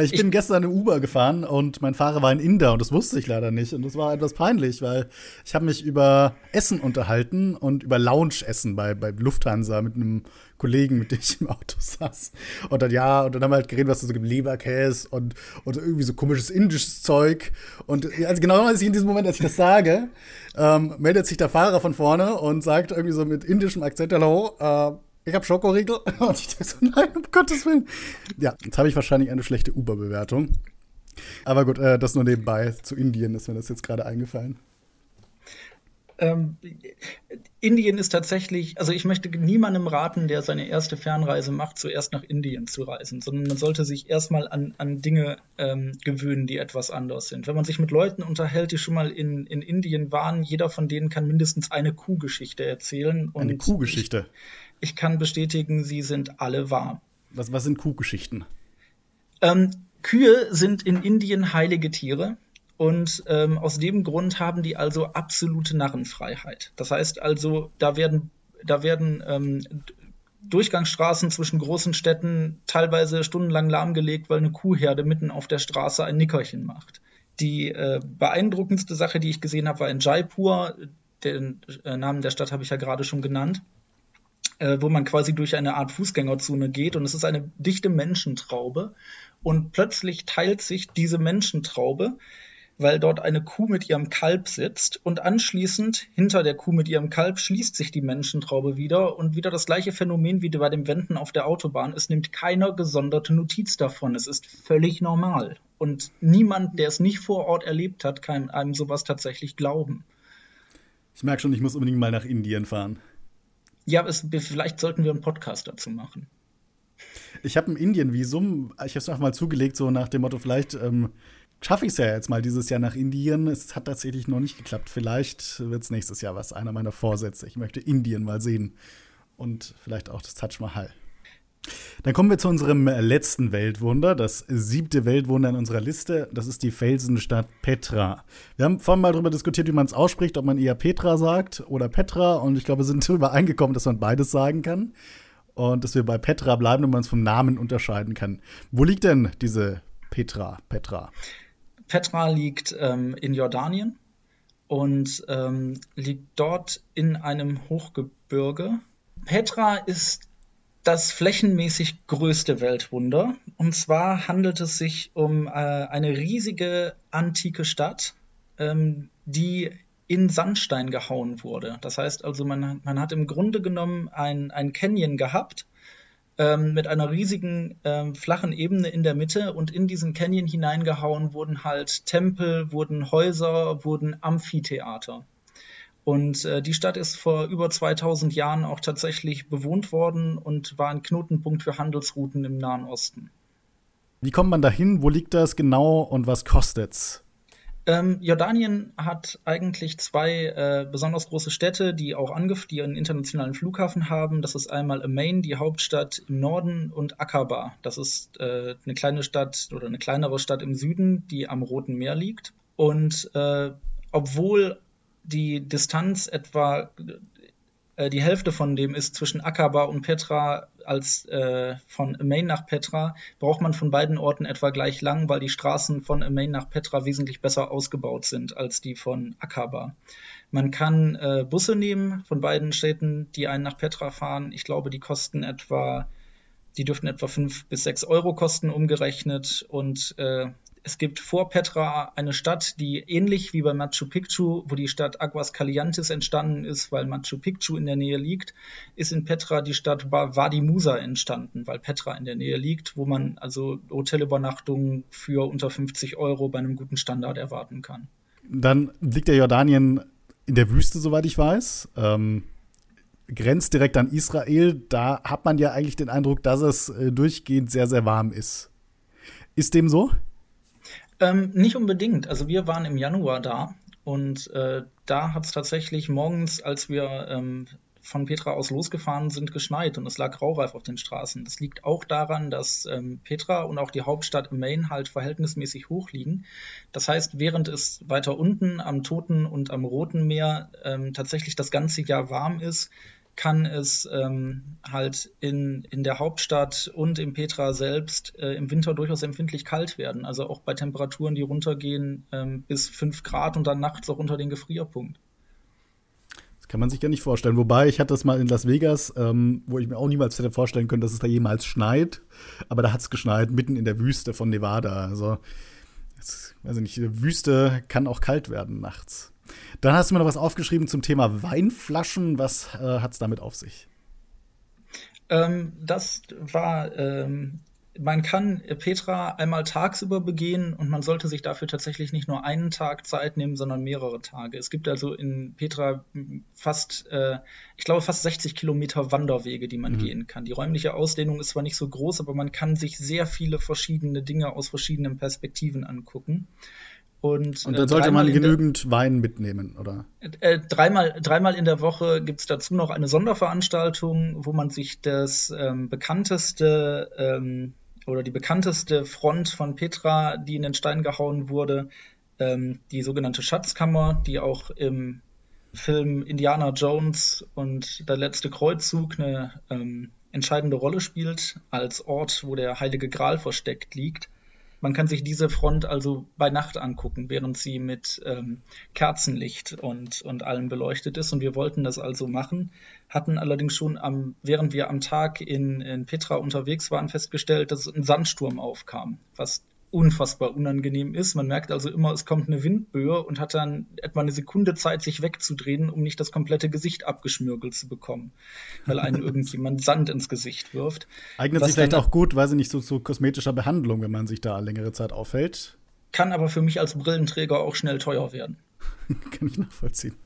Ich bin gestern im Uber gefahren und mein Fahrer war ein Inder und das wusste ich leider nicht. Und das war etwas peinlich, weil ich habe mich über Essen unterhalten und über Lounge-Essen bei, bei Lufthansa mit einem Kollegen, mit dem ich im Auto saß. Und dann, ja, und dann haben wir halt geredet, was es so gibt, Leberkäse und, und irgendwie so komisches indisches Zeug. Und also genau als ich in diesem Moment, als ich das sage, ähm, meldet sich der Fahrer von vorne und sagt irgendwie so mit indischem Akzent, hallo, äh, ich habe Schokoriegel. Und ich dachte so, nein, um Gottes Willen. Ja, jetzt habe ich wahrscheinlich eine schlechte Uber-Bewertung. Aber gut, äh, das nur nebenbei zu Indien ist mir das jetzt gerade eingefallen. Ähm, Indien ist tatsächlich, also ich möchte niemandem raten, der seine erste Fernreise macht, zuerst nach Indien zu reisen, sondern man sollte sich erstmal an, an Dinge ähm, gewöhnen, die etwas anders sind. Wenn man sich mit Leuten unterhält, die schon mal in, in Indien waren, jeder von denen kann mindestens eine Kuhgeschichte erzählen. eine Kuhgeschichte? Ich, ich kann bestätigen, sie sind alle wahr. Was, was sind Kuhgeschichten? Ähm, Kühe sind in Indien heilige Tiere. Und ähm, aus dem Grund haben die also absolute Narrenfreiheit. Das heißt also, da werden, da werden ähm, Durchgangsstraßen zwischen großen Städten teilweise stundenlang lahmgelegt, weil eine Kuhherde mitten auf der Straße ein Nickerchen macht. Die äh, beeindruckendste Sache, die ich gesehen habe, war in Jaipur. Den äh, Namen der Stadt habe ich ja gerade schon genannt äh, wo man quasi durch eine Art Fußgängerzone geht und es ist eine dichte Menschentraube und plötzlich teilt sich diese Menschentraube, weil dort eine Kuh mit ihrem Kalb sitzt und anschließend hinter der Kuh mit ihrem Kalb schließt sich die Menschentraube wieder und wieder das gleiche Phänomen wie bei dem Wenden auf der Autobahn. Es nimmt keiner gesonderte Notiz davon. Es ist völlig normal. Und niemand, der es nicht vor Ort erlebt hat, kann einem sowas tatsächlich glauben. Ich merke schon, ich muss unbedingt mal nach Indien fahren. Ja, es, vielleicht sollten wir einen Podcast dazu machen. Ich habe ein Indien-Visum. Ich habe es einfach mal zugelegt, so nach dem Motto, vielleicht ähm, schaffe ich es ja jetzt mal dieses Jahr nach Indien. Es hat tatsächlich noch nicht geklappt. Vielleicht wird es nächstes Jahr was. Einer meiner Vorsätze. Ich möchte Indien mal sehen. Und vielleicht auch das Taj Mahal. Dann kommen wir zu unserem letzten Weltwunder, das siebte Weltwunder in unserer Liste. Das ist die Felsenstadt Petra. Wir haben vorhin mal darüber diskutiert, wie man es ausspricht, ob man eher Petra sagt oder Petra. Und ich glaube, wir sind übereingekommen, dass man beides sagen kann. Und dass wir bei Petra bleiben und man es vom Namen unterscheiden kann. Wo liegt denn diese Petra? Petra, Petra liegt ähm, in Jordanien und ähm, liegt dort in einem Hochgebirge. Petra ist das flächenmäßig größte Weltwunder. Und zwar handelt es sich um äh, eine riesige antike Stadt, ähm, die in Sandstein gehauen wurde. Das heißt also, man, man hat im Grunde genommen ein, ein Canyon gehabt ähm, mit einer riesigen ähm, flachen Ebene in der Mitte und in diesen Canyon hineingehauen wurden halt Tempel, wurden Häuser, wurden Amphitheater. Und äh, die Stadt ist vor über 2000 Jahren auch tatsächlich bewohnt worden und war ein Knotenpunkt für Handelsrouten im Nahen Osten. Wie kommt man dahin? Wo liegt das genau und was kostet's? Ähm, Jordanien hat eigentlich zwei äh, besonders große Städte, die auch angef die einen internationalen Flughafen haben. Das ist einmal Amman, die Hauptstadt im Norden, und Aqaba. Das ist äh, eine kleine Stadt oder eine kleinere Stadt im Süden, die am Roten Meer liegt. Und äh, obwohl die Distanz etwa äh, die Hälfte von dem ist zwischen Akaba und Petra als äh, von Main nach Petra, braucht man von beiden Orten etwa gleich lang, weil die Straßen von Main nach Petra wesentlich besser ausgebaut sind als die von Akaba. Man kann äh, Busse nehmen von beiden Städten, die einen nach Petra fahren. Ich glaube, die kosten etwa, die dürften etwa fünf bis sechs Euro kosten umgerechnet und äh, es gibt vor Petra eine Stadt, die ähnlich wie bei Machu Picchu, wo die Stadt Aguas Calientes entstanden ist, weil Machu Picchu in der Nähe liegt, ist in Petra die Stadt Wadi Musa entstanden, weil Petra in der Nähe liegt, wo man also Hotelübernachtungen für unter 50 Euro bei einem guten Standard erwarten kann. Dann liegt der Jordanien in der Wüste, soweit ich weiß. Ähm, grenzt direkt an Israel. Da hat man ja eigentlich den Eindruck, dass es äh, durchgehend sehr, sehr warm ist. Ist dem so? Ähm, nicht unbedingt. Also wir waren im Januar da und äh, da hat es tatsächlich morgens, als wir ähm, von Petra aus losgefahren sind, geschneit und es lag graureif auf den Straßen. Das liegt auch daran, dass ähm, Petra und auch die Hauptstadt Maine halt verhältnismäßig hoch liegen. Das heißt, während es weiter unten am Toten und am Roten Meer ähm, tatsächlich das ganze Jahr warm ist, kann es ähm, halt in, in der Hauptstadt und im Petra selbst äh, im Winter durchaus empfindlich kalt werden. Also auch bei Temperaturen, die runtergehen ähm, bis 5 Grad und dann nachts auch unter den Gefrierpunkt. Das kann man sich ja nicht vorstellen. Wobei, ich hatte das mal in Las Vegas, ähm, wo ich mir auch niemals hätte vorstellen können, dass es da jemals schneit. Aber da hat es geschneit, mitten in der Wüste von Nevada. Also, jetzt, weiß ich nicht, Wüste kann auch kalt werden nachts. Dann hast du mir noch was aufgeschrieben zum Thema Weinflaschen. Was äh, hat es damit auf sich? Ähm, das war, ähm, man kann Petra einmal tagsüber begehen und man sollte sich dafür tatsächlich nicht nur einen Tag Zeit nehmen, sondern mehrere Tage. Es gibt also in Petra fast, äh, ich glaube, fast 60 Kilometer Wanderwege, die man mhm. gehen kann. Die räumliche Ausdehnung ist zwar nicht so groß, aber man kann sich sehr viele verschiedene Dinge aus verschiedenen Perspektiven angucken. Und, und dann äh, sollte man genügend Wein mitnehmen, oder? Äh, dreimal, dreimal in der Woche gibt es dazu noch eine Sonderveranstaltung, wo man sich das ähm, bekannteste ähm, oder die bekannteste Front von Petra, die in den Stein gehauen wurde, ähm, die sogenannte Schatzkammer, die auch im Film Indiana Jones und der letzte Kreuzzug eine ähm, entscheidende Rolle spielt, als Ort, wo der Heilige Gral versteckt liegt. Man kann sich diese Front also bei Nacht angucken, während sie mit ähm, Kerzenlicht und, und allem beleuchtet ist. Und wir wollten das also machen, hatten allerdings schon am, während wir am Tag in, in Petra unterwegs waren, festgestellt, dass ein Sandsturm aufkam, was unfassbar unangenehm ist. Man merkt also immer, es kommt eine Windböe und hat dann etwa eine Sekunde Zeit, sich wegzudrehen, um nicht das komplette Gesicht abgeschmürgelt zu bekommen, weil einen irgendjemand Sand ins Gesicht wirft. Eignet Was sich vielleicht auch gut, weiß ich nicht, so zu kosmetischer Behandlung, wenn man sich da längere Zeit aufhält. Kann aber für mich als Brillenträger auch schnell teuer werden. Kann ich nachvollziehen.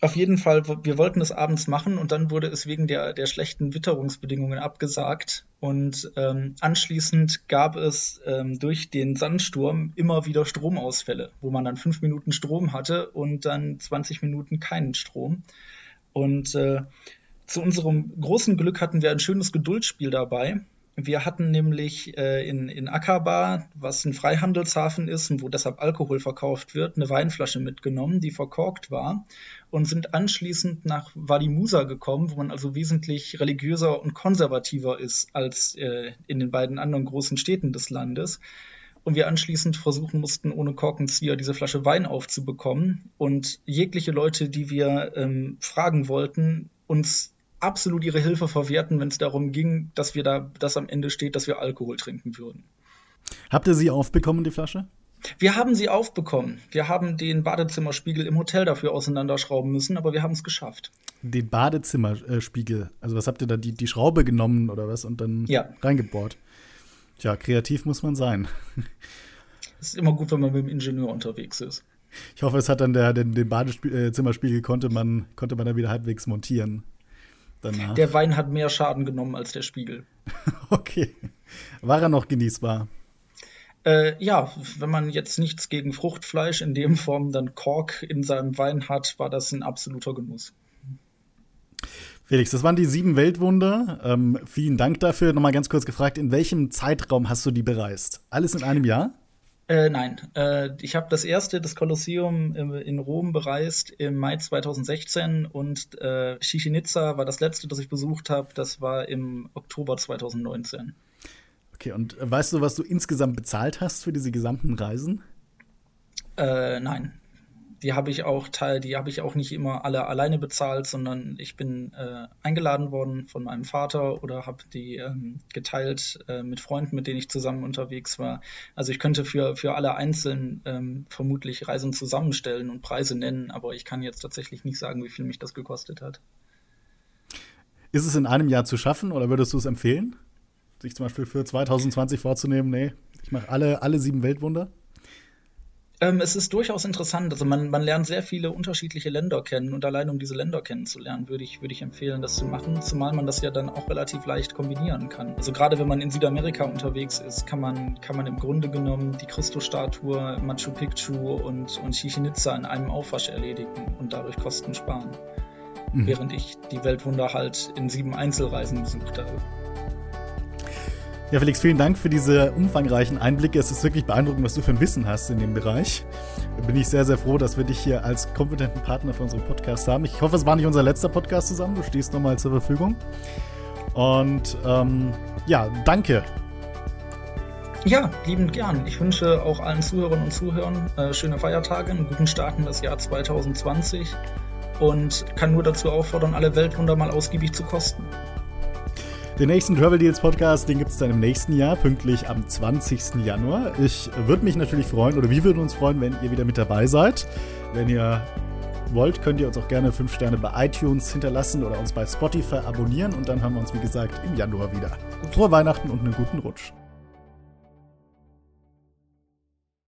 Auf jeden Fall, wir wollten es abends machen und dann wurde es wegen der, der schlechten Witterungsbedingungen abgesagt. Und ähm, anschließend gab es ähm, durch den Sandsturm immer wieder Stromausfälle, wo man dann fünf Minuten Strom hatte und dann 20 Minuten keinen Strom. Und äh, zu unserem großen Glück hatten wir ein schönes Geduldsspiel dabei. Wir hatten nämlich äh, in, in Akaba, was ein Freihandelshafen ist und wo deshalb Alkohol verkauft wird, eine Weinflasche mitgenommen, die verkorkt war und sind anschließend nach Wadi Musa gekommen, wo man also wesentlich religiöser und konservativer ist als äh, in den beiden anderen großen Städten des Landes. Und wir anschließend versuchen mussten, ohne Korkenzieher diese Flasche Wein aufzubekommen. Und jegliche Leute, die wir ähm, fragen wollten, uns absolut ihre Hilfe verwerten, wenn es darum ging, dass wir da, dass am Ende steht, dass wir Alkohol trinken würden. Habt ihr sie aufbekommen, die Flasche? Wir haben sie aufbekommen. Wir haben den Badezimmerspiegel im Hotel dafür auseinanderschrauben müssen, aber wir haben es geschafft. Den Badezimmerspiegel? Also was habt ihr da, die, die Schraube genommen oder was und dann ja. reingebohrt? Tja, kreativ muss man sein. Es ist immer gut, wenn man mit dem Ingenieur unterwegs ist. Ich hoffe, es hat dann der, den, den Badezimmerspiegel konnte man, konnte man da wieder halbwegs montieren danach. Der Wein hat mehr Schaden genommen als der Spiegel. okay. War er noch genießbar? Äh, ja, wenn man jetzt nichts gegen Fruchtfleisch in dem Form dann Kork in seinem Wein hat, war das ein absoluter Genuss. Felix, das waren die sieben Weltwunder. Ähm, vielen Dank dafür. Nochmal ganz kurz gefragt, in welchem Zeitraum hast du die bereist? Alles in einem Jahr? Äh, nein, äh, ich habe das erste, das Kolosseum in, in Rom bereist im Mai 2016 und äh, Chichen war das letzte, das ich besucht habe. Das war im Oktober 2019. Okay, und weißt du, was du insgesamt bezahlt hast für diese gesamten Reisen? Äh, nein die habe ich auch teil, die habe ich auch nicht immer alle alleine bezahlt, sondern ich bin äh, eingeladen worden von meinem Vater oder habe die ähm, geteilt äh, mit Freunden, mit denen ich zusammen unterwegs war. Also ich könnte für, für alle einzeln ähm, vermutlich Reisen zusammenstellen und Preise nennen, aber ich kann jetzt tatsächlich nicht sagen, wie viel mich das gekostet hat. Ist es in einem Jahr zu schaffen oder würdest du es empfehlen, sich zum Beispiel für 2020 vorzunehmen, nee, ich mache alle, alle sieben Weltwunder? Ähm, es ist durchaus interessant. Also man, man lernt sehr viele unterschiedliche Länder kennen und allein um diese Länder kennenzulernen, würde ich, würde ich empfehlen, das zu machen, zumal man das ja dann auch relativ leicht kombinieren kann. Also gerade wenn man in Südamerika unterwegs ist, kann man, kann man im Grunde genommen die Christusstatue, Machu Picchu und, und Chichen Itza in einem Aufwasch erledigen und dadurch Kosten sparen. Mhm. Während ich die Weltwunder halt in sieben Einzelreisen besucht habe. Ja, Felix, vielen Dank für diese umfangreichen Einblicke. Es ist wirklich beeindruckend, was du für ein Wissen hast in dem Bereich. Bin ich sehr, sehr froh, dass wir dich hier als kompetenten Partner für unseren Podcast haben. Ich hoffe, es war nicht unser letzter Podcast zusammen. Du stehst nochmal zur Verfügung. Und ähm, ja, danke. Ja, liebend gern. Ich wünsche auch allen Zuhörern und Zuhörern äh, schöne Feiertage, einen guten Start in das Jahr 2020 und kann nur dazu auffordern, alle Weltwunder mal ausgiebig zu kosten. Den nächsten Travel Deals Podcast, den gibt es dann im nächsten Jahr, pünktlich am 20. Januar. Ich würde mich natürlich freuen, oder wir würden uns freuen, wenn ihr wieder mit dabei seid. Wenn ihr wollt, könnt ihr uns auch gerne 5 Sterne bei iTunes hinterlassen oder uns bei Spotify abonnieren und dann hören wir uns, wie gesagt, im Januar wieder. Frohe Weihnachten und einen guten Rutsch.